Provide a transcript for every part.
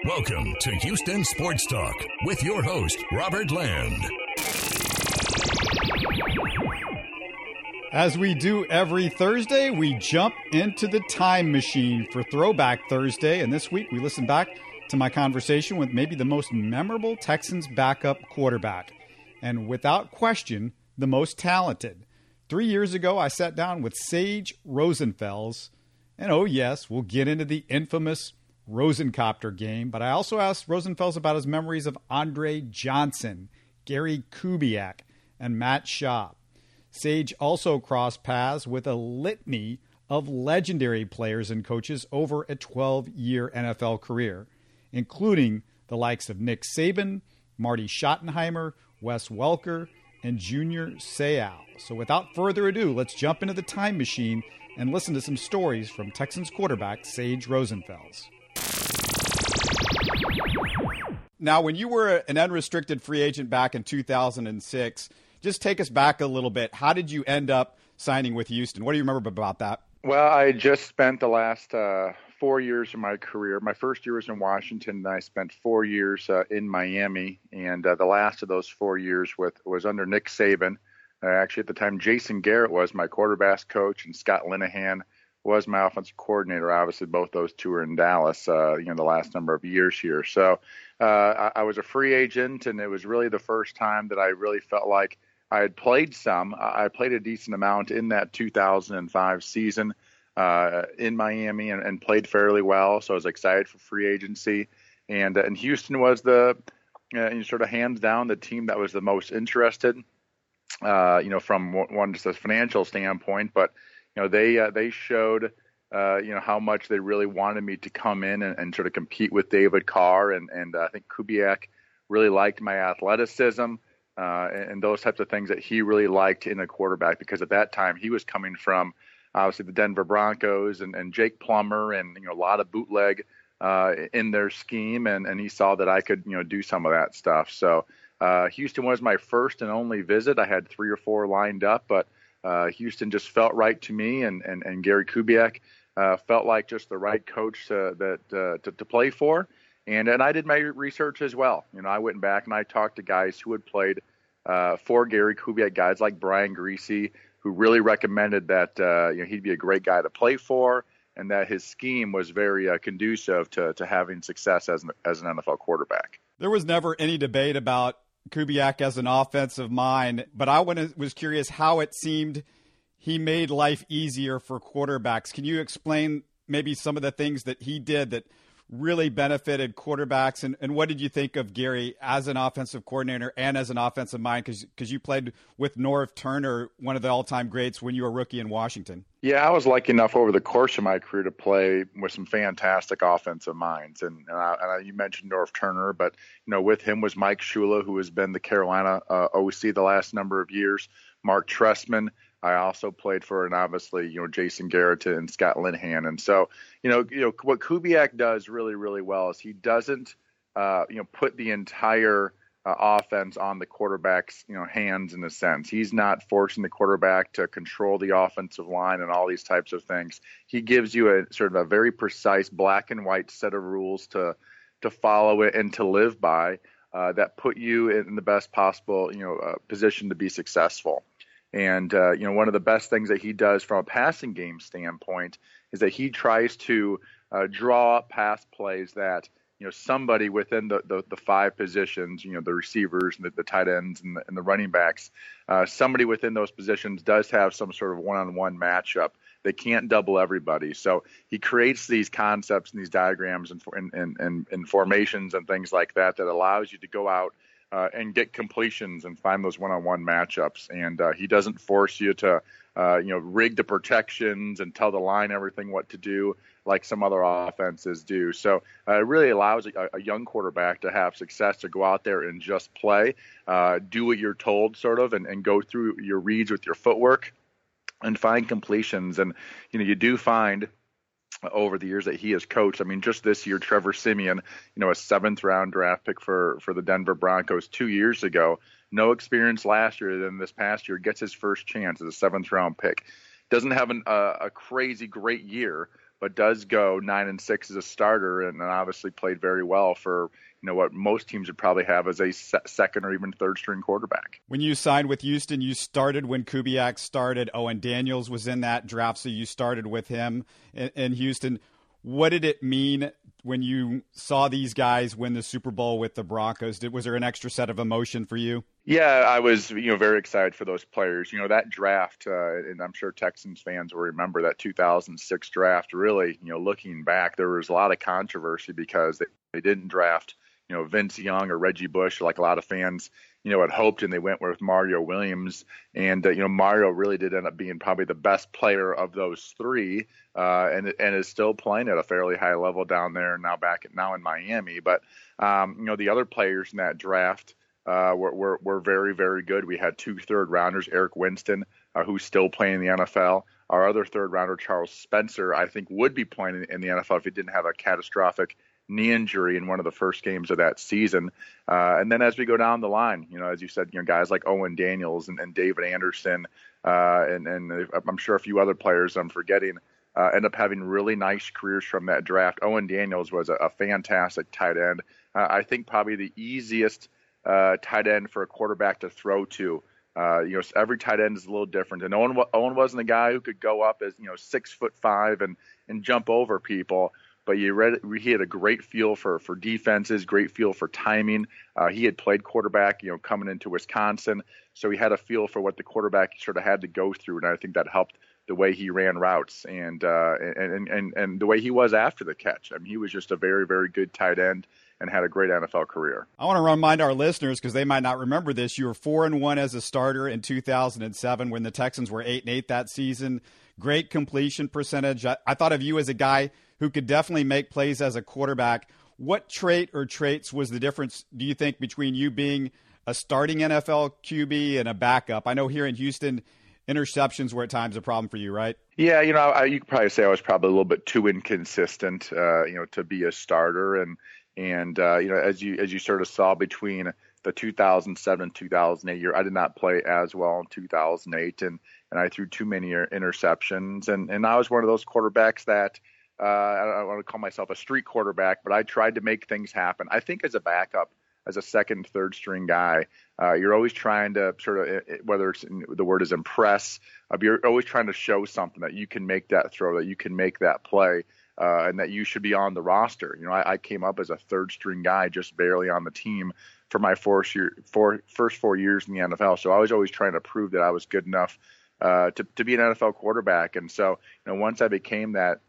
Welcome to Houston Sports Talk with your host, Robert Land. As we do every Thursday, we jump into the time machine for Throwback Thursday. And this week, we listen back to my conversation with maybe the most memorable Texans backup quarterback. And without question, the most talented. Three years ago, I sat down with Sage Rosenfels. And oh, yes, we'll get into the infamous Rosencopter game. But I also asked Rosenfels about his memories of Andre Johnson, Gary Kubiak, and Matt Schaub. Sage also crossed paths with a litany of legendary players and coaches over a 12 year NFL career, including the likes of Nick Saban, Marty Schottenheimer, Wes Welker, and Junior Seau. So without further ado, let's jump into the time machine and listen to some stories from Texans quarterback Sage Rosenfels. Now, when you were an unrestricted free agent back in 2006, just take us back a little bit. How did you end up signing with Houston? What do you remember about that? Well, I just spent the last uh, four years of my career. My first year was in Washington, and I spent four years uh, in Miami. And uh, the last of those four years with was under Nick Saban. Uh, actually, at the time, Jason Garrett was my quarterbacks coach, and Scott Linehan was my offensive coordinator. Obviously, both those two are in Dallas. Uh, you know, the last number of years here. So uh, I, I was a free agent, and it was really the first time that I really felt like – I had played some. I played a decent amount in that 2005 season uh, in Miami and, and, played fairly well. So I was excited for free agency. And, uh, and Houston was the, uh, sort of hands down, the team that was the most interested, uh, you know, from one just a financial standpoint. But, you know, they, uh, they showed, uh, you know, how much they really wanted me to come in and, and sort of compete with David Carr. And, and I think Kubiak really liked my athleticism uh, and those types of things that he really liked in a quarterback because at that time he was coming from obviously the Denver Broncos and, and Jake Plummer and you know a lot of bootleg uh, in their scheme and, and he saw that I could you know do some of that stuff. So uh, Houston was my first and only visit. I had three or four lined up, but uh, Houston just felt right to me and and, and Gary Kubiak uh, felt like just the right coach to, that uh, to, to play for and and I did my research as well. You know, I went back and I talked to guys who had played uh, for Gary Kubiak, guys like Brian Griese, who really recommended that uh, you know he'd be a great guy to play for, and that his scheme was very conducive to to having success as an, as an NFL quarterback. There was never any debate about Kubiak as an offensive mind, but I was curious how it seemed he made life easier for quarterbacks. Can you explain maybe some of the things that he did that really benefited quarterbacks. And, and what did you think of Gary as an offensive coordinator and as an offensive mind? Because you played with Norv Turner, one of the all time greats, when you were a rookie in Washington. Yeah, I was lucky enough over the course of my career to play with some fantastic offensive minds. And, and, I, and I, you mentioned Norv Turner, but you know, with him was Mike Shula, who has been the Carolina uh, OC the last number of years. Mark Trestman, I also played for, and obviously, you know, Jason Garrett and Scott Linehan. And so, you know, you know what Kubiak does really, really well is he doesn't, uh, you know, put the entire uh, offense on the quarterback's, you know, hands in a sense. He's not forcing the quarterback to control the offensive line and all these types of things. He gives you a sort of a very precise black and white set of rules to to follow it and to live by. Uh, that put you in the best possible, you know, uh, position to be successful. And uh, you know, one of the best things that he does from a passing game standpoint is that he tries to uh, draw up pass plays that you know somebody within the, the, the five positions, you know, the receivers, and the, the tight ends, and the, and the running backs, uh, somebody within those positions does have some sort of one-on-one matchup. They can't double everybody, so he creates these concepts and these diagrams and and, and, and formations and things like that that allows you to go out uh, and get completions and find those one-on-one matchups. And uh, he doesn't force you to, uh, you know, rig the protections and tell the line everything what to do like some other offenses do. So uh, it really allows a, a, young quarterback to have success to go out there and just play, uh, do what you're told, sort of, and, and go through your reads with your footwork and find completions. And you know, you do find over the years that he has coached. I mean, just this year, Trevor Siemian, you know, a seventh round draft pick for for the Denver Broncos two years ago, no experience last year. Then this past year, gets his first chance as a seventh round pick. Doesn't have an, uh, a crazy great year, but does go nine and six as a starter, and obviously played very well for you know what most teams would probably have as a se- second or even third string quarterback. When you signed with Houston, you started when Kubiak started. Owen Daniels was in that draft, so you started with him in, in Houston. What did it mean when you saw these guys win the Super Bowl with the Broncos? Did, was there an extra set of emotion for you? Yeah, I was, you know, very excited for those players. You know, that draft, uh, and I'm sure Texans fans will remember that 2006 draft. Really, you know, looking back, there was a lot of controversy because they, they didn't draft you know Vince Young or Reggie Bush, like a lot of fans, you know, had hoped, and they went with Mario Williams. And uh, you know, Mario really did end up being probably the best player of those three, uh, and and is still playing at a fairly high level down there now back at, now in Miami. But um, you know, the other players in that draft. Uh, were, were, were very, very good. We had two third rounders, Eric Winston, uh, who's still playing in the NFL. Our other third rounder, Charles Spencer, I think would be playing in the NFL if he didn't have a catastrophic knee injury in one of the first games of that season. Uh, and then as we go down the line, you know, as you said, you know, guys like Owen Daniels and, and David Anderson, uh, and, and I'm sure a few other players I'm forgetting, uh, end up having really nice careers from that draft. Owen Daniels was a, a fantastic tight end. Uh, I think probably the easiest uh, tight end for a quarterback to throw to. Uh, you know, every tight end is a little different. And Owen, Owen wasn't a guy who could go up as you know six foot five and and jump over people but you read he had a great feel for for defenses, great feel for timing. Uh, he had played quarterback, you know, coming into Wisconsin, so he had a feel for what the quarterback sort of had to go through, and I think that helped the way he ran routes and uh, and and and the way he was after the catch. I mean, he was just a very very good tight end and had a great NFL career. I want to remind our listeners because they might not remember this. You were four and one as a starter in 2007 when the Texans were eight and eight that season. Great completion percentage. I, I thought of you as a guy who could definitely make plays as a quarterback. What trait or traits was the difference, do you think, between you being a starting NFL QB and a backup? I know here in Houston, interceptions were at times a problem for you, right? Yeah, you know, I, you could probably say I was probably a little bit too inconsistent, uh, you know, to be a starter. And and uh, you know, as you as you sort of saw between the 2007 and 2008 year, I did not play as well in 2008, and and I threw too many interceptions. And and I was one of those quarterbacks that uh, I don't want to call myself a street quarterback, but I tried to make things happen. I think as a backup, as a second, third string guy, uh, you're always trying to sort of, eh, eh, whether it's the word is impress, uh, you're always trying to show something that you can make that throw, that you can make that play, uh, and that you should be on the roster. You know, I, I came up as a third string guy, just barely on the team for my first year, four, first four years in the NFL. So I was always trying to prove that I was good enough uh, to to be an NFL quarterback. And so, you know, once I became that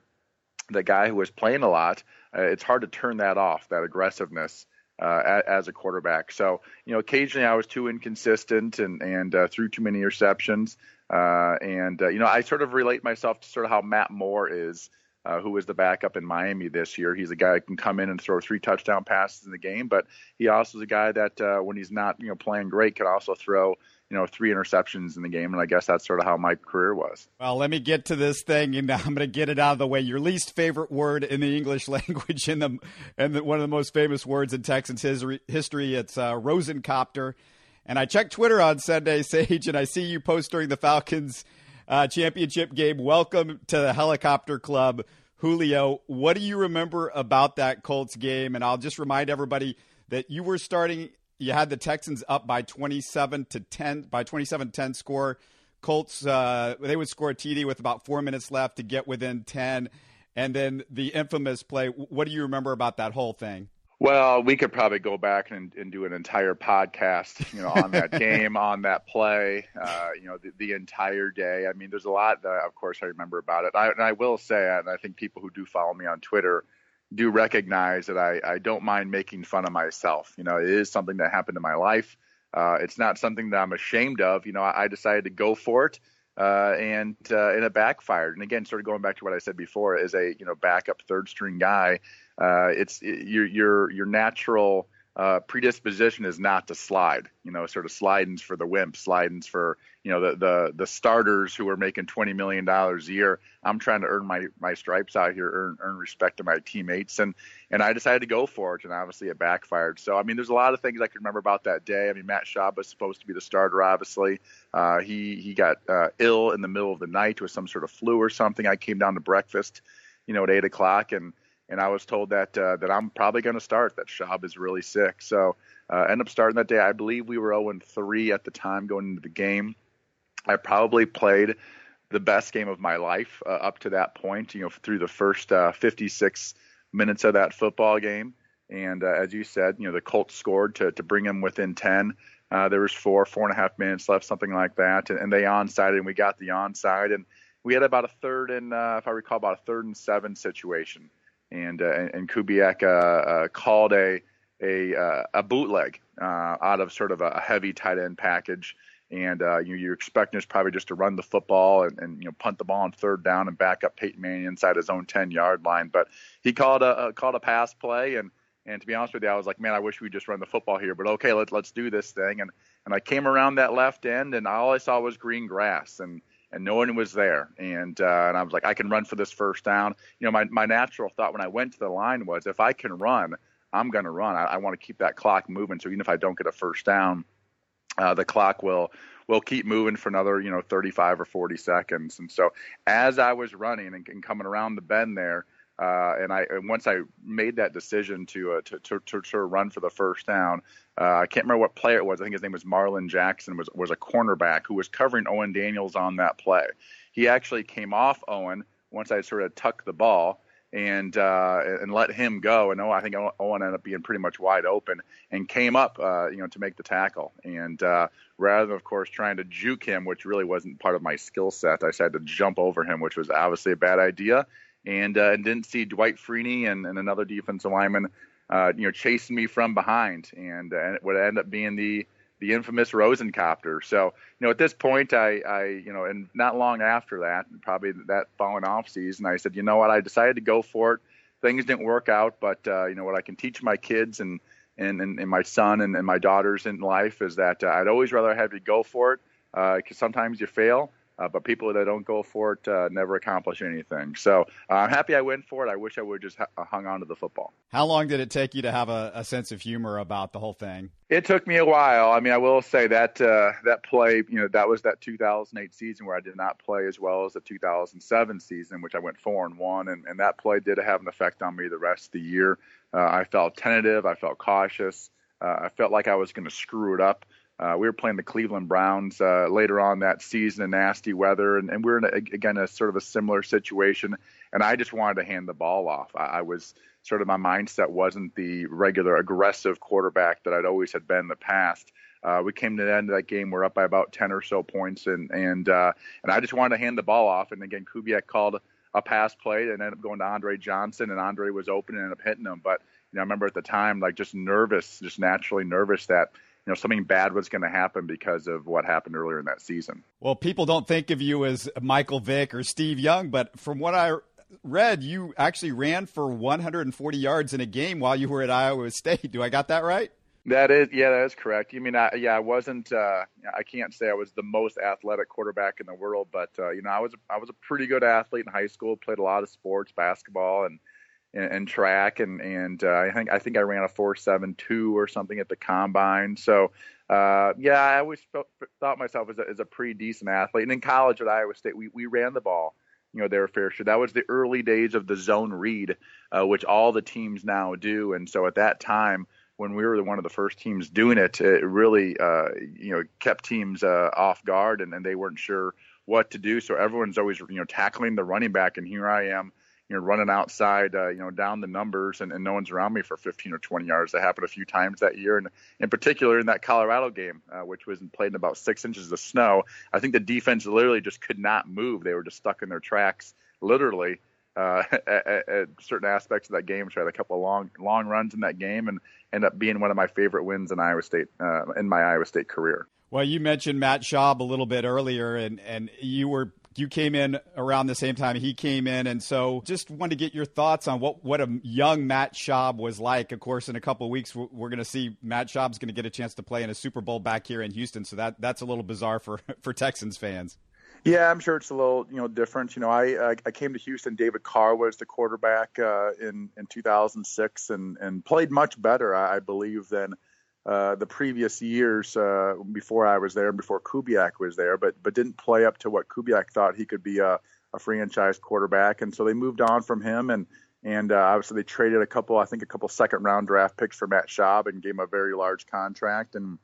the guy who was playing a lot, uh, it's hard to turn that off, that aggressiveness. Uh, as a quarterback, so you know, occasionally I was too inconsistent and and uh, threw too many interceptions. Uh, and uh, you know, I sort of relate myself to sort of how Matt Moore is, uh, who was the backup in Miami this year. He's a guy who can come in and throw three touchdown passes in the game, but he also is a guy that uh, when he's not you know playing great, can also throw you know, three interceptions in the game. And I guess that's sort of how my career was. Well, let me get to this thing, and I'm going to get it out of the way. Your least favorite word in the English language, and the and one of the most famous words in Texans history, history it's uh, Rosencopter. And I checked Twitter on Sunday, Sage, and I see you post during the Falcons uh, championship game. Welcome to the helicopter club, Julio. What do you remember about that Colts game? And I'll just remind everybody that you were starting you had the Texans up by 27 to 10 by 27-10 score. Colts uh, they would score a TD with about four minutes left to get within 10, and then the infamous play. What do you remember about that whole thing? Well, we could probably go back and, and do an entire podcast, you know, on that game, on that play, uh, you know, the, the, entire day. I mean, there's a lot that, of course, I remember about it. I, and I will say, and I think people who do follow me on Twitter do recognize that I, I don't mind making fun of myself. You know, it is something that happened in my life. Uh, it's not something that I'm ashamed of. You know, I, I decided to go for it, uh, and uh, and it backfired. And again, sort of going back to what I said before, as a you know backup third string guy, uh, it's it, your your your natural uh, predisposition is not to slide. You know, sort of slidings for the wimps, slidings for you know the the the starters who are making twenty million dollars a year. I'm trying to earn my my stripes out here, earn earn respect to my teammates, and and I decided to go for it, and obviously it backfired. So I mean, there's a lot of things I can remember about that day. I mean, Matt Schaub was supposed to be the starter, obviously. Uh, he he got uh, ill in the middle of the night with some sort of flu or something. I came down to breakfast you know, at eight o'clock, and and I was told that uh, that I'm probably going to start. That Schaub is really sick, so uh, end up starting that day. I believe we were 0 3 at the time going into the game. I probably played the best game of my life uh, up to that point. You know, through the first uh, 56 minutes of that football game, and uh, as you said, you know, the Colts scored to to bring them within 10. Uh, there was four, four and a half minutes left, something like that, and, and they onside, and we got the onside, and we had about a third and, uh, if I recall, about a third and seven situation, and uh, and Kubiak uh, uh, called a a uh, a bootleg uh, out of sort of a heavy tight end package, and you, you're expecting us probably just to run the football and, and you know punt the ball on third down and back up Peyton Manning inside his own 10 yard line, but he called a, a called a pass play and and to be honest with you, I was like, man, I wish we just run the football here. But okay, let's let's do this thing. And and I came around that left end, and all I saw was green grass, and and no one was there. And uh, and I was like, I can run for this first down. You know, my my natural thought when I went to the line was, if I can run, I'm going to run. I, I want to keep that clock moving. So even if I don't get a first down, uh, the clock will will keep moving for another you know 35 or 40 seconds. And so as I was running and, and coming around the bend there uh, and I and once I made that decision to, uh, to, to to to run for the first down, uh, I can't remember what player it was. I think his name was Marlin Jackson. was was a cornerback who was covering Owen Daniels on that play. He actually came off Owen once I sort of tucked the ball and uh, and let him go. And oh, I think Owen ended up being pretty much wide open and came up, uh, you know, to make the tackle. And uh, rather than, of course, trying to juke him, which really wasn't part of my skill set, I decided to jump over him, which was obviously a bad idea and, uh, and didn't see Dwight Freeney and, and another defensive lineman, uh, you know, chasing me from behind, and, uh, and it would end up being the the infamous Rosencopter. So, you know, at this point, I, I, you know, and not long after that, probably that following off season, I said, you know what, I decided to go for it. Things didn't work out, but uh, you know what, I can teach my kids and and, and, and my son and, and my daughters in life is that uh, I'd always rather have you go for it because uh, sometimes you fail, uh, but people that don't go for it uh, never accomplish anything. So uh, I'm happy I went for it. I wish I would just ha- uh, hung on to the football. How long did it take you to have a, a, sense of humor about the whole thing? It took me a while. I mean, I will say that uh, that play, you know, that was that 2008 season where I did not play as well as the 2007 season, which I went four and one, and, and that play did have an effect on me the rest of the year. Uh, I felt tentative. I felt cautious. I felt like I was going to screw it up. Uh, we were playing the Cleveland Browns uh, later on that season in nasty weather, and, and we were in a, again a sort of a similar situation. And I just wanted to hand the ball off. I, I was sort of my mindset wasn't the regular aggressive quarterback that I'd always had been in the past. Uh, we came to the end of that game. We're up by about ten or so points, and and uh, and I just wanted to hand the ball off. And again, Kubiak called a pass play and ended up going to Andre Johnson, and Andre was open and ended up hitting him. But you know, I remember at the time, like just nervous, just naturally nervous that you know something bad was going to happen because of what happened earlier in that season. Well, people don't think of you as Michael Vick or Steve Young, but from what I read, you actually ran for 140 yards in a game while you were at Iowa State. Do I got that right? That is, yeah, that is correct. You mean, I, yeah, I wasn't. Uh, I can't say I was the most athletic quarterback in the world, but uh, you know, I was. I was a pretty good athlete in high school. Played a lot of sports, basketball, and and, and track, and and uh, I think I think I ran a four seven two or something at the combine. So uh, yeah, I always felt, thought myself as a, as a pretty decent athlete. And in college at Iowa State, we we ran the ball. You know, their fair share. That was the early days of the zone read, uh, which all the teams now do. And so at that time, when we were one of the first teams doing it, it really, uh, you know, kept teams uh, off guard and, and they weren't sure what to do. So everyone's always, you know, tackling the running back. And here I am, you know, running outside, uh, you know, down the numbers, and, and no one's around me for 15 or 20 yards. That happened a few times that year, and in particular in that Colorado game, uh, which was played in about six inches of snow. I think the defense literally just could not move; they were just stuck in their tracks, literally. Uh, at, at, certain aspects of that game, so I had a couple of long, long runs in that game, and end up being one of my favorite wins in Iowa State uh, in my Iowa State career. Well, you mentioned Matt Schaub a little bit earlier, and and you were you came in around the same time he came in, and so just wanted to get your thoughts on what what a young Matt Schaub was like. Of course, in a couple of weeks, we're going to see Matt Schaub's going to get a chance to play in a Super Bowl back here in Houston, so that that's a little bizarre for for Texans fans. Yeah, I'm sure it's a little you know different. You know, I I came to Houston. David Carr was the quarterback uh, in in 2006, and and played much better, I, I believe, than uh, the previous years uh, before I was there before Kubiak was there, but but didn't play up to what Kubiak thought he could be a, a franchise quarterback. And so they moved on from him, and and uh, obviously they traded a couple, I think, a couple second round draft picks for Matt Schaub and gave him a very large contract. And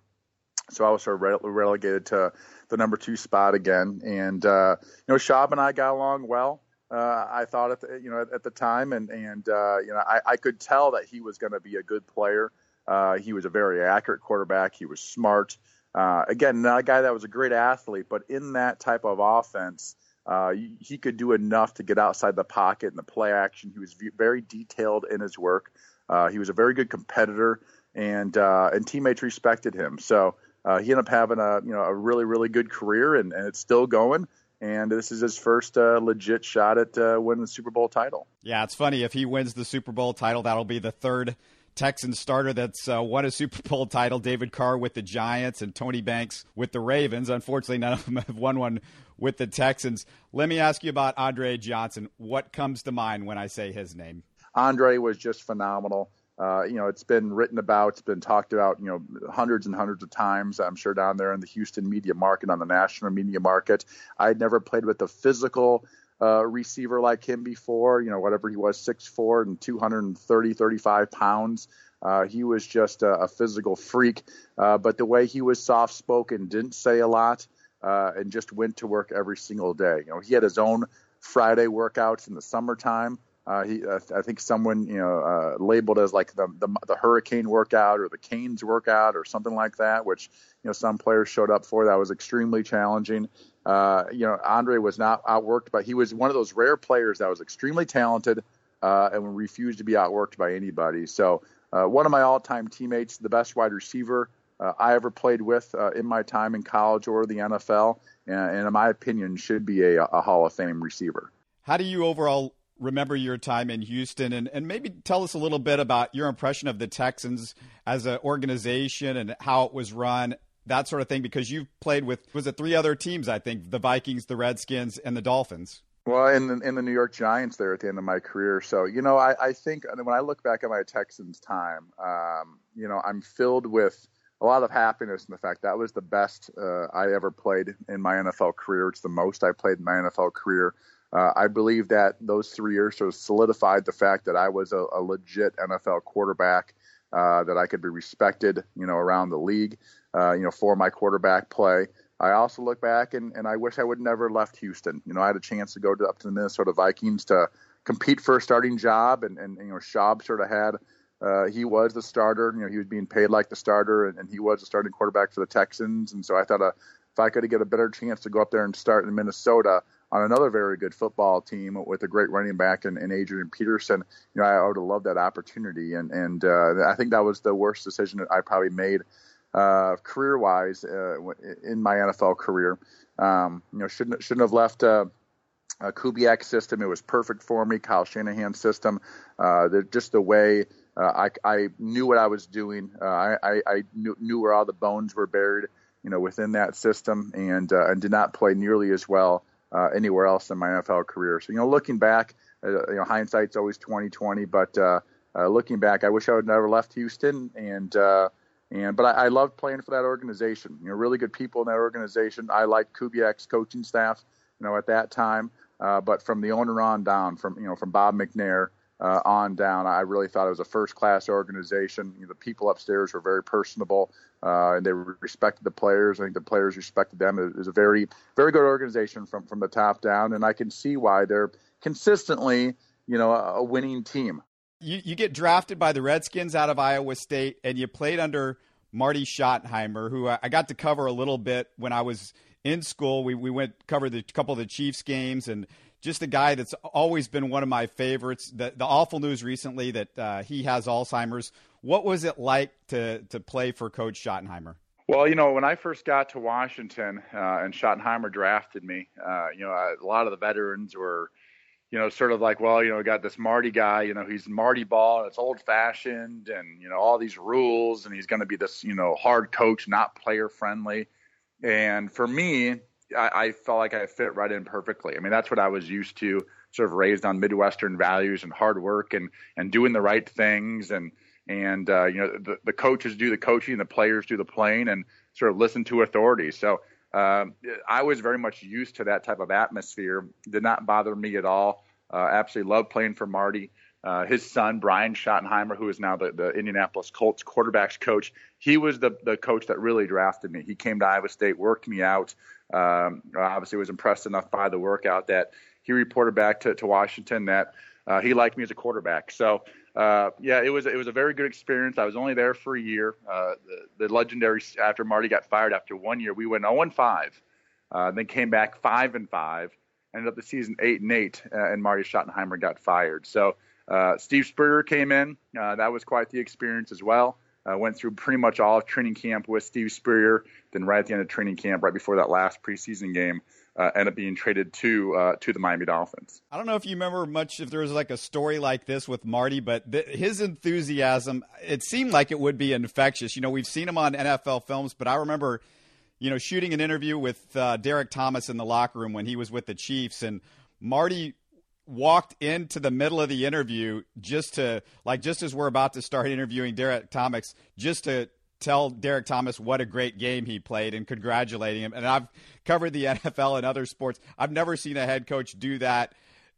so I was sort of re- relegated to the number two spot again. And uh, you know, Schaub and I got along well. Uh, I thought at the, you know at, at the time, and and uh, you know I, I could tell that he was going to be a good player. Uh, he was a very accurate quarterback. He was smart. Uh, again, not a guy that was a great athlete, but in that type of offense, uh, he could do enough to get outside the pocket and the play action. He was very detailed in his work. Uh, he was a very good competitor, and uh, and teammates respected him. So uh, he ended up having a you know a really really good career, and, and it's still going. And this is his first uh, legit shot at uh, winning the Super Bowl title. Yeah, it's funny if he wins the Super Bowl title, that'll be the third Texan starter that's uh, won a Super Bowl title. David Carr with the Giants and Tony Banks with the Ravens. Unfortunately, none of them have won one with the Texans. Let me ask you about Andre Johnson. What comes to mind when I say his name? Andre was just phenomenal. Uh, you know, it's been written about, it's been talked about, you know, hundreds and hundreds of times. I'm sure down there in the Houston media market, on the national media market. I'd never played with a physical uh, receiver like him before. You know, whatever he was, six four and 230, 35 pounds. Uh, he was just a, a physical freak. Uh, but the way he was soft spoken, didn't say a lot, uh, and just went to work every single day. You know, he had his own Friday workouts in the summertime. Uh, he, I think someone you know uh, labeled as like the, the, the hurricane workout or the Canes workout or something like that, which you know some players showed up for. That was extremely challenging. Uh, you know, Andre was not outworked, but he was one of those rare players that was extremely talented uh, and refused to be outworked by anybody. So uh, one of my all-time teammates, the best wide receiver uh, I ever played with uh, in my time in college or the NFL, and, and in my opinion, should be a, a Hall of Fame receiver. How do you overall remember your time in Houston and, and maybe tell us a little bit about your impression of the Texans as an organization and how it was run, that sort of thing, because you've played with, was it three other teams, I think, the Vikings, the Redskins, and the Dolphins? Well, in the, in the New York Giants there at the end of my career. So, you know, I, I think when I look back at my Texans time, um, you know, I'm filled with a lot of happiness in the fact that was the best uh, I ever played in my NFL career. It's the most I played in my NFL career. Uh, I believe that those three years sort of solidified the fact that I was a, a legit NFL quarterback, uh, that I could be respected, you know, around the league, uh, you know, for my quarterback play. I also look back and, and I wish I would never left Houston. You know, I had a chance to go to, up to the Minnesota Vikings to compete for a starting job, and, and you know, Schaub sort of had. Uh, he was the starter. You know, he was being paid like the starter, and, and he was the starting quarterback for the Texans. And so I thought, uh, if I could get a better chance to go up there and start in Minnesota, on another very good football team with a great running back and, and Adrian Peterson, you know, I, would have loved that opportunity. And, and uh, I think that was the worst decision that I probably made uh, career wise uh, in my NFL career. Um, you know, shouldn't, shouldn't have left uh, a Kubiak system. It was perfect for me. Kyle Shanahan system. Uh, just the way uh, I, I knew what I was doing. Uh, I, I, I knew, knew where all the bones were buried, you know, within that system, and uh, and did not play nearly as well uh, anywhere else in my NFL career. So you know, looking back, uh, you know, hindsight's always 2020. But uh, uh, looking back, I wish I would never left Houston. And uh, and but I, I loved playing for that organization. You know, really good people in that organization. I liked Kubiak's coaching staff. You know, at that time. Uh, but from the owner on down, from you know, from Bob McNair uh, on down. I really thought it was a first class organization. You know, the people upstairs were very personable uh, and they respected the players. I think the players respected them. It was a very, very good organization from, from the top down. And I can see why they're consistently, you know, a, a winning team. You, you get drafted by the Redskins out of Iowa State and you played under Marty Schottenheimer, who I, I got to cover a little bit when I was in school. We, we went covered a couple of the Chiefs games and just a guy that's always been one of my favorites. The, the awful news recently that uh, he has Alzheimer's. What was it like to to play for Coach Schottenheimer? Well, you know, when I first got to Washington uh, and Schottenheimer drafted me, uh, you know, a lot of the veterans were, you know, sort of like, well, you know, we got this Marty guy, you know, he's Marty ball, it's old fashioned, and you know, all these rules, and he's going to be this, you know, hard coach, not player friendly. And for me, I, I felt like I fit right in perfectly. I mean, that's what I was used to, sort of raised on Midwestern values and hard work and and doing the right things and and uh, you know the, the coaches do the coaching, the players do the playing, and sort of listen to authority. So um, I was very much used to that type of atmosphere. Did not bother me at all. Uh, absolutely loved playing for Marty. Uh, his son Brian Schottenheimer, who is now the, the Indianapolis Colts quarterbacks coach, he was the the coach that really drafted me. He came to Iowa State, worked me out. Um, obviously, was impressed enough by the workout that he reported back to, to Washington that uh, he liked me as a quarterback. So uh, yeah, it was it was a very good experience. I was only there for a year. Uh, the, the legendary after Marty got fired after one year, we went 0 and 5, uh, then came back 5 and 5, ended up the season 8 and 8, uh, and Marty Schottenheimer got fired. So uh, Steve Spurrier came in. That was quite the experience as well. Uh, went through pretty much all of training camp with Steve Spurrier. Then right at the end of training camp, right before that last preseason game, uh, end up being traded to uh, to the Miami Dolphins. I don't know if you remember much if there was like a story like this with Marty, but th- his enthusiasm it seemed like it would be infectious. You know, we've seen him on NFL films, but I remember, you know, shooting an interview with uh, Derrick Thomas in the locker room when he was with the Chiefs, and Marty walked into the middle of the interview just to like just as we're about to start interviewing Derrick Thomas, just to tell Derrick Thomas what a great game he played and congratulating him. And I've covered the NFL and other sports. I've never seen a head coach do that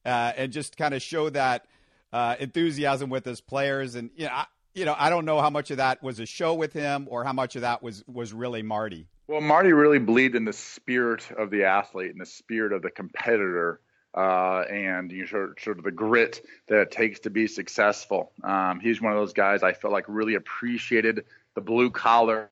uh, and just kind of show that uh, enthusiasm with his players. And you know, I, you know, I don't know how much of that was a show with him or how much of that was was really Marty. Well, Marty really believed in the spirit of the athlete and the spirit of the competitor. Uh, and you know, sort, of, sort of the grit that it takes to be successful. Um, he's one of those guys I felt like really appreciated the blue collar,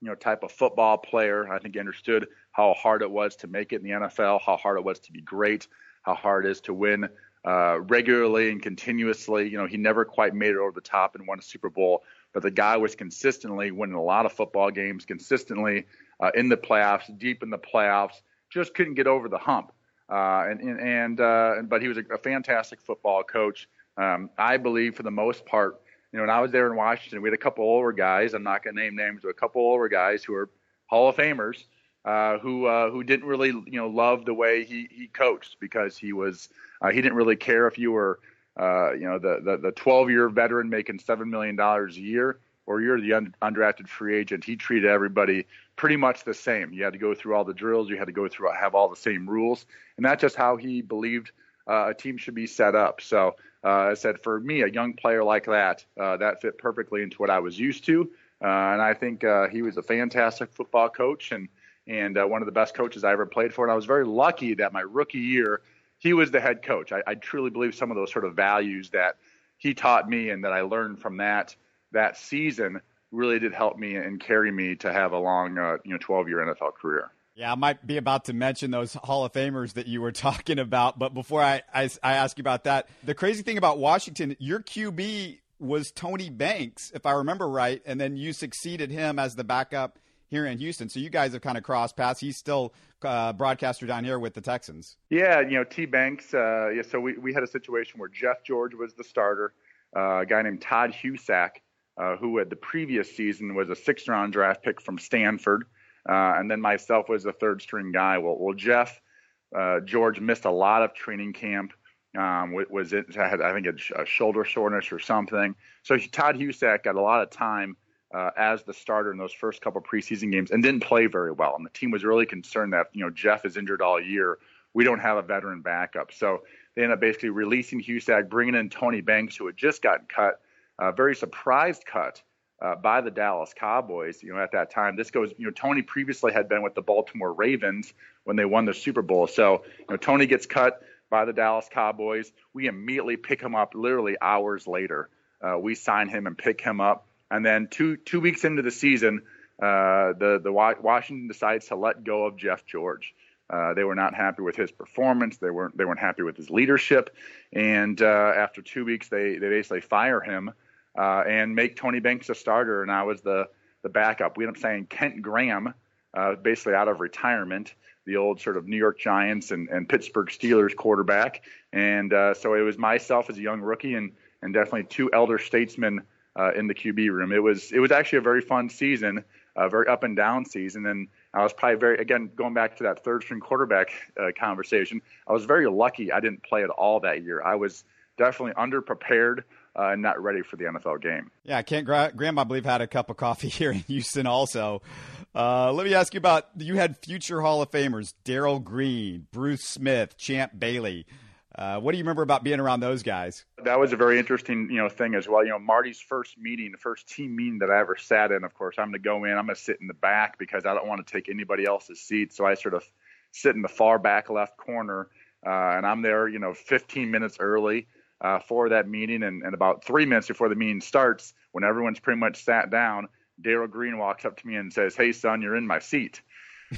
you know, type of football player. I think he understood how hard it was to make it in the NFL, how hard it was to be great, how hard it is to win uh, regularly and continuously. You know, he never quite made it over the top and won a Super Bowl, but the guy was consistently winning a lot of football games, consistently uh, in the playoffs, deep in the playoffs. Just couldn't get over the hump. Uh, and and, uh, but he was a, a fantastic football coach. Um, I believe for the most part, you know, when I was there in Washington, we had a couple older guys. I'm not going to name names, but a couple older guys who are Hall of Famers uh, who uh, who didn't really you know love the way he he coached because he was uh, he didn't really care if you were uh, you know the the, the 12 year veteran making seven million dollars a year or you're the un- undrafted free agent. He treated everybody pretty much the same. You had to go through all the drills. You had to go through have all the same rules, and that's just how he believed uh, a team should be set up. So uh, I said, for me, a young player like that, uh, that fit perfectly into what I was used to. Uh, and I think uh, he was a fantastic football coach and and uh, one of the best coaches I ever played for. And I was very lucky that my rookie year, he was the head coach. I, I truly believe some of those sort of values that he taught me and that I learned from that that season really did help me and carry me to have a long, uh, you know, 12 year NFL career. Yeah, I might be about to mention those Hall of Famers that you were talking about, but before I, I, I ask you about that, the crazy thing about Washington, your QB was Tony Banks, if I remember right, and then you succeeded him as the backup here in Houston. So you guys have kind of crossed paths. He's still uh, broadcaster down here with the Texans. Yeah, you know T Banks. Uh, yeah, so we we had a situation where Jeff George was the starter, uh, a guy named Todd Husak, uh, who had the previous season was a sixth round draft pick from Stanford. Uh, and then myself was a third string guy. Well, well Jeff uh, George missed a lot of training camp. Um, was it had I think a, a shoulder soreness or something. So Todd Husak got a lot of time uh, as the starter in those first couple preseason games and didn't play very well. And the team was really concerned that you know Jeff is injured all year. We don't have a veteran backup. So they ended up basically releasing Husak, bringing in Tony Banks, who had just gotten cut, a very surprised cut uh, by the Dallas Cowboys. You know, at that time, this goes. You know, Tony previously had been with the Baltimore Ravens when they won the Super Bowl. So, you know, Tony gets cut by the Dallas Cowboys. We immediately pick him up, literally hours later. Uh, we sign him and pick him up, and then two two weeks into the season, uh, the the Washington decides to let go of Jeff George. Uh, they were not happy with his performance. They weren't they weren't happy with his leadership, and uh, after two weeks, they they basically fire him uh, and make Tony Banks a starter, and I was the the backup. We ended up saying Kent Graham, uh, basically out of retirement, the old sort of New York Giants and, and Pittsburgh Steelers quarterback, and uh, so it was myself as a young rookie, and and definitely two elder statesmen uh, in the QB room. It was it was actually a very fun season, a very up and down season, and I was probably very again going back to that third string quarterback uh, conversation. I was very lucky I didn't play at all that year. I was definitely underprepared uh, not ready for the NFL game. Yeah, Kent Graham, I believe, had a cup of coffee here in Houston also. Uh, let me ask you about you had future Hall of Famers Darrell Green, Bruce Smith, Champ Bailey. Uh, what do you remember about being around those guys? That was a very interesting, you know, thing as well. You know, Marty's first meeting, the first team meeting that I ever sat in. Of course, I'm going to go in. I'm going to sit in the back because I don't want to take anybody else's seat. So I sort of sit in the far back left corner, uh, and I'm there, you know, 15 minutes early uh, for that meeting, and, and about three minutes before the meeting starts, when everyone's pretty much sat down, Darrell Green walks up to me and says, "Hey, son, you're in my seat."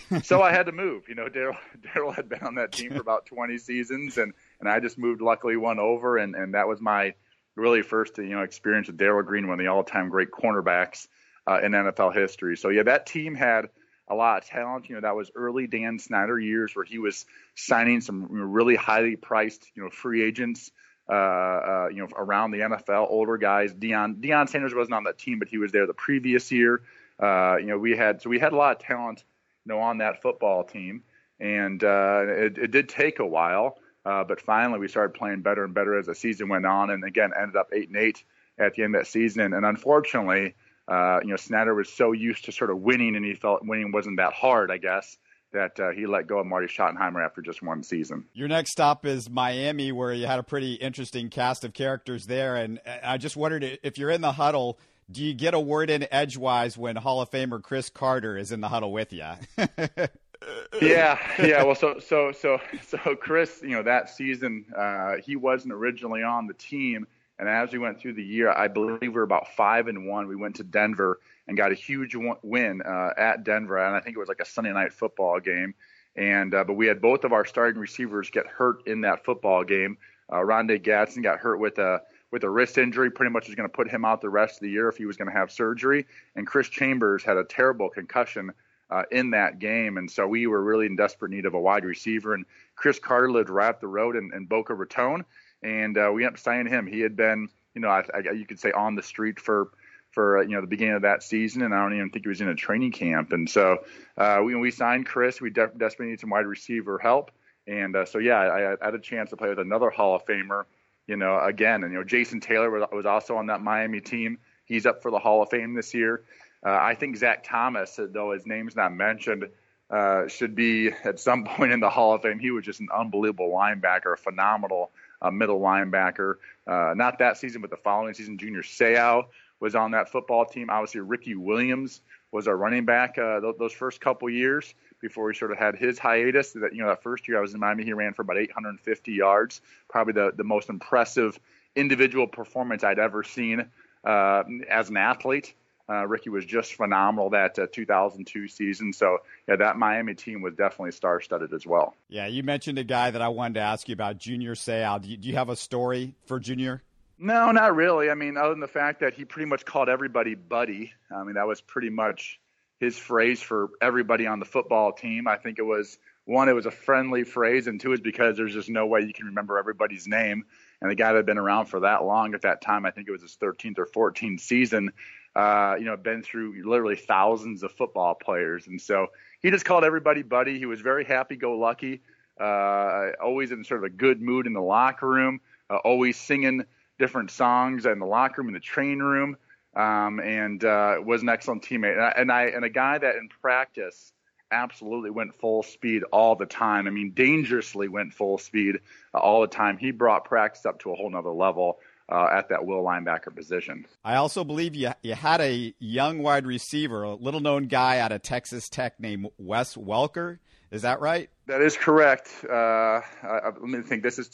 so I had to move. You know, Daryl had been on that team for about 20 seasons, and and I just moved. Luckily, one over, and and that was my really first you know experience with Darrell Green, one of the all-time great cornerbacks uh, in NFL history. So yeah, that team had a lot of talent. You know, that was early Dan Snyder years where he was signing some really highly priced you know free agents. Uh, uh, you know, around the NFL, older guys. Deion Deion Sanders wasn't on that team, but he was there the previous year. Uh, you know, we had so we had a lot of talent you know, on that football team. And uh, it, it did take a while, uh, but finally we started playing better and better as the season went on. And again, ended up eight and eight at the end of that season. And unfortunately, uh, you know, Snyder was so used to sort of winning, and he felt winning wasn't that hard, I guess, that uh, he let go of Marty Schottenheimer after just one season. Your next stop is Miami, where you had a pretty interesting cast of characters there. And I just wondered if you're in the huddle – do you get a word in edgewise when Hall of Famer Cris Carter is in the huddle with you? yeah, yeah. Well, so so so so Cris, you know, that season uh, he wasn't originally on the team, and as we went through the year, I believe we were about five and one. We went to Denver and got a huge win uh, at Denver, and I think it was like a Sunday night football game. And uh, but we had both of our starting receivers get hurt in that football game. Uh, Oronde Gadsden got hurt with a with a wrist injury, pretty much was going to put him out the rest of the year if he was going to have surgery. And Chris Chambers had a terrible concussion uh, in that game, and so we were really in desperate need of a wide receiver. And Cris Carter lived right up the road in, in Boca Raton, and uh, we ended up signing him. He had been, you know, I, I, you could say on the street for for uh, you know the beginning of that season, and I don't even think he was in a training camp. And so uh, we we signed Cris. We de- desperately need some wide receiver help, and uh, so yeah, I, I had a chance to play with another Hall of Famer you know, again, and you know, Jason Taylor was, was also on that Miami team. He's up for the Hall of Fame this year. Uh, I think Zach Thomas, though his name's not mentioned, uh, should be at some point in the Hall of Fame. He was just an unbelievable linebacker, a phenomenal uh, middle linebacker. Not that season, but the following season, Junior Seau was on that football team. Obviously, Ricky Williams was our running back uh, th- those first couple years before he sort of had his hiatus. That you know, that first year I was in Miami, he ran for about 850 yards, probably the the most impressive individual performance I'd ever seen uh, as an athlete. Uh, Ricky was just phenomenal that uh, 2002 season. So yeah, that Miami team was definitely star-studded as well. Yeah, you mentioned a guy that I wanted to ask you about, Junior Seau. Do you, do you have a story for Junior? No, not really. I mean, other than the fact that he pretty much called everybody buddy. I mean, that was pretty much his phrase for everybody on the football team. I think it was one, it was a friendly phrase, and two is because there's just no way you can remember everybody's name. And the guy that had been around for that long at that time, I think it was his 13th or 14th season, uh, you know, been through literally thousands of football players. And so he just called everybody buddy. He was very happy go lucky, uh, always in sort of a good mood in the locker room, uh, always singing different songs in the locker room, in the train room um, and uh, was an excellent teammate. And I, and I and a guy that in practice absolutely went full speed all the time. I mean, dangerously went full speed all the time. He brought practice up to a whole nother level. Uh, at that will linebacker position. I also believe you you had a young wide receiver, a little known guy out of Texas Tech named Wes Welker. Is that right? That is correct. Uh, I, let me think. This is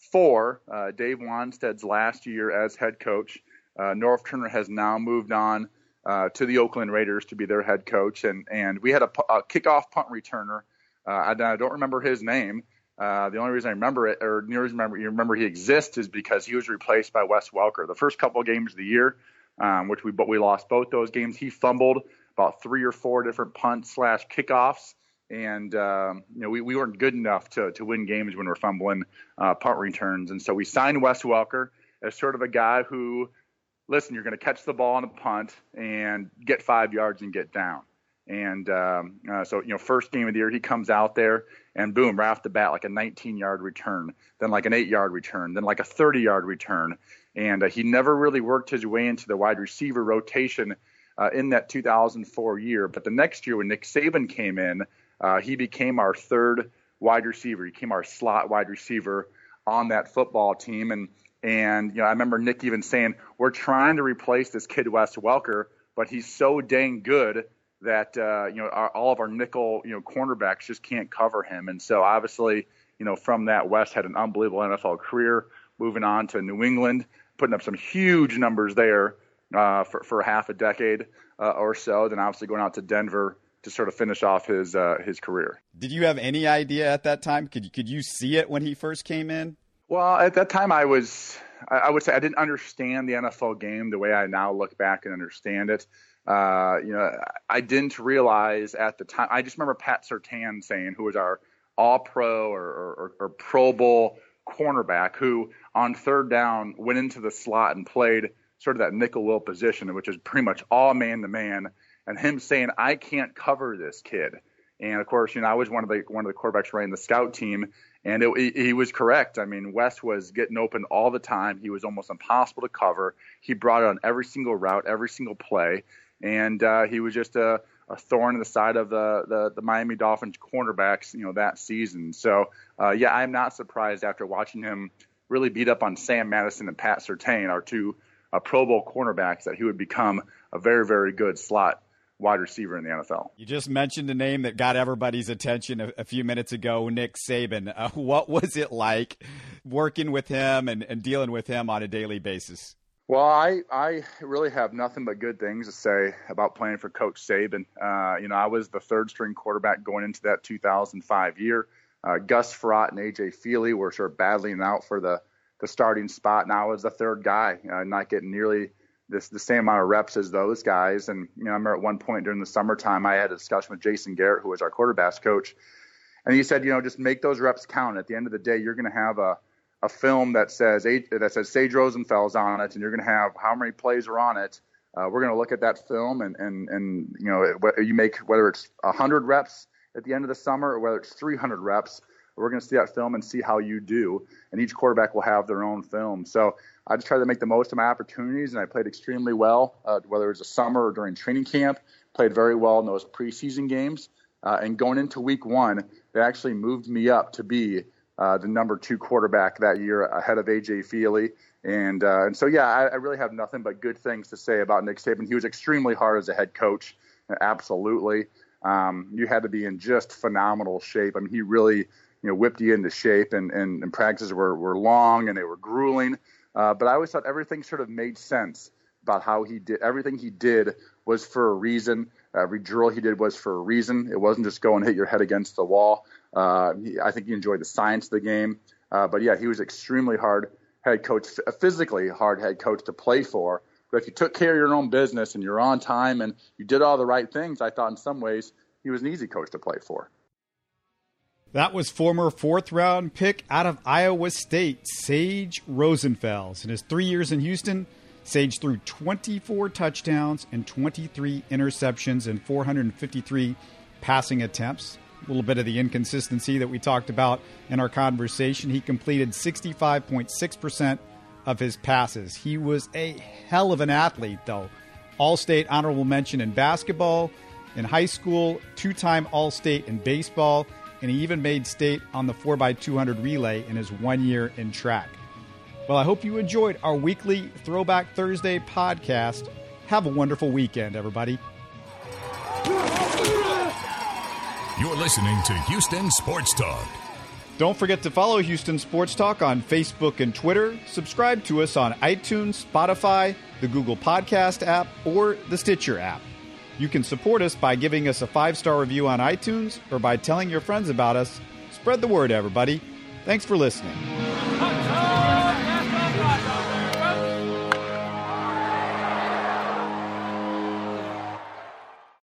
2004. Uh, Dave Wannstedt's last year as head coach. Uh, Norv Turner has now moved on uh, to the Oakland Raiders to be their head coach, and and we had a, a kickoff punt returner. Uh, I, I, don't remember his name. Uh, the only reason I remember it, or near remember you remember he exists, is because he was replaced by Wes Welker. The first couple of games of the year, um, which we but we lost both those games. He fumbled about three or four different punts slash kickoffs and um, you know we, we weren't good enough to, to win games when we're fumbling uh, punt returns, and so we signed Wes Welker as sort of a guy who listen, you're going to catch the ball on a punt and get five yards and get down. And um, uh, so, you know, first game of the year, he comes out there and boom, right off the bat, like a 19 yard return, then like an eight yard return, then like a 30 yard return. And uh, he never really worked his way into the wide receiver rotation uh, in that 2004 year. But the next year, when Nick Saban came in, uh, he became our third wide receiver. He became our slot wide receiver on that football team. And and you know, I remember Nick even saying, "We're trying to replace this kid Wes Welker, but he's so dang good that uh, you know our, all of our nickel you know cornerbacks just can't cover him." And so obviously, you know, from that, Wes had an unbelievable NFL career, moving on to New England, putting up some huge numbers there uh, for for half a decade uh, or so. Then obviously going out to Denver to sort of finish off his uh, his career. Did you have any idea at that time? Could you, could you see it when he first came in? Well, at that time, I was, I would say, I didn't understand the NFL game the way I now look back and understand it. Uh, you know, I didn't realize at the time. I just remember Pat Surtain saying, who was our All Pro or, or, or Pro Bowl cornerback, who on third down went into the slot and played sort of that nickel will position, which is pretty much all man to man, and him saying, "I can't cover this kid." And of course, you know, I was one of the one of the quarterbacks running the scout team, and it, he was correct. I mean, Wes was getting open all the time. He was almost impossible to cover. He brought it on every single route, every single play, and uh, he was just a, a, thorn in the side of the, the, the Miami Dolphins cornerbacks, you know, that season. So, uh, yeah, I'm not surprised after watching him really beat up on Sam Madison and Pat Surtain, our two uh, Pro Bowl cornerbacks, that he would become a very, very good slot wide receiver in the NFL. You just mentioned a name that got everybody's attention a, a few minutes ago, Nick Saban. Uh, what was it like working with him and, and dealing with him on a daily basis? Well, I, I really have nothing but good things to say about playing for Coach Saban. Uh, you know, I was the third string quarterback going into that 2005 year. Uh, Gus Frerotte and AJ Feeley were sort of battling out for the, the starting spot, and I was the third guy, uh, not getting nearly this the same amount of reps as those guys. And you know, I remember at one point during the summertime, I had a discussion with Jason Garrett, who was our quarterbacks coach, and he said, you know, just make those reps count. At the end of the day, you're going to have a a film that says that says Sage Rosenfels on it, and you're going to have how many plays are on it. Uh, we're going to look at that film, and and and you know, you make whether it's 100 reps at the end of the summer or whether it's 300 reps. We're going to see that film and see how you do. And each quarterback will have their own film. So I just tried to make the most of my opportunities, and I played extremely well, uh, whether it was a summer or during training camp. Played very well in those preseason games. Uh, and going into week one, they actually moved me up to be uh, the number two quarterback that year ahead of AJ Feeley. And uh, and so yeah, I, I, really have nothing but good things to say about Nick Saban. He was extremely hard as a head coach, absolutely. Um, you had to be in just phenomenal shape. I mean, he really you know whipped you into shape, and and, and practices were were long and they were grueling. Uh, but I always thought everything sort of made sense about how he did everything he did was for a reason. Every drill he did was for a reason. It wasn't just go and hit your head against the wall. Uh, he, I think he enjoyed the science of the game. Uh, but yeah, he was extremely hard head coach, a physically hard head coach to play for. But if you took care of your own business and you're on time and you did all the right things, I thought in some ways he was an easy coach to play for. That was former fourth round pick out of Iowa State, Sage Rosenfels. In his three years in Houston, Sage threw 24 touchdowns and 23 interceptions and 453 passing attempts. A little bit of the inconsistency that we talked about in our conversation. He completed 65.6% of his passes. He was a hell of an athlete, though. All state honorable mention in basketball, in high school, two time All State in baseball and he even made state on the 4x200 relay in his one year in track. Well, I hope you enjoyed our weekly Throwback Thursday podcast. Have a wonderful weekend, everybody. You're listening to Houston Sports Talk. Don't forget to follow Houston Sports Talk on Facebook and Twitter. Subscribe to us on iTunes, Spotify, the Google Podcast app, or the Stitcher app. You can support us by giving us a five star review on iTunes or by telling your friends about us. Spread the word, everybody. Thanks for listening.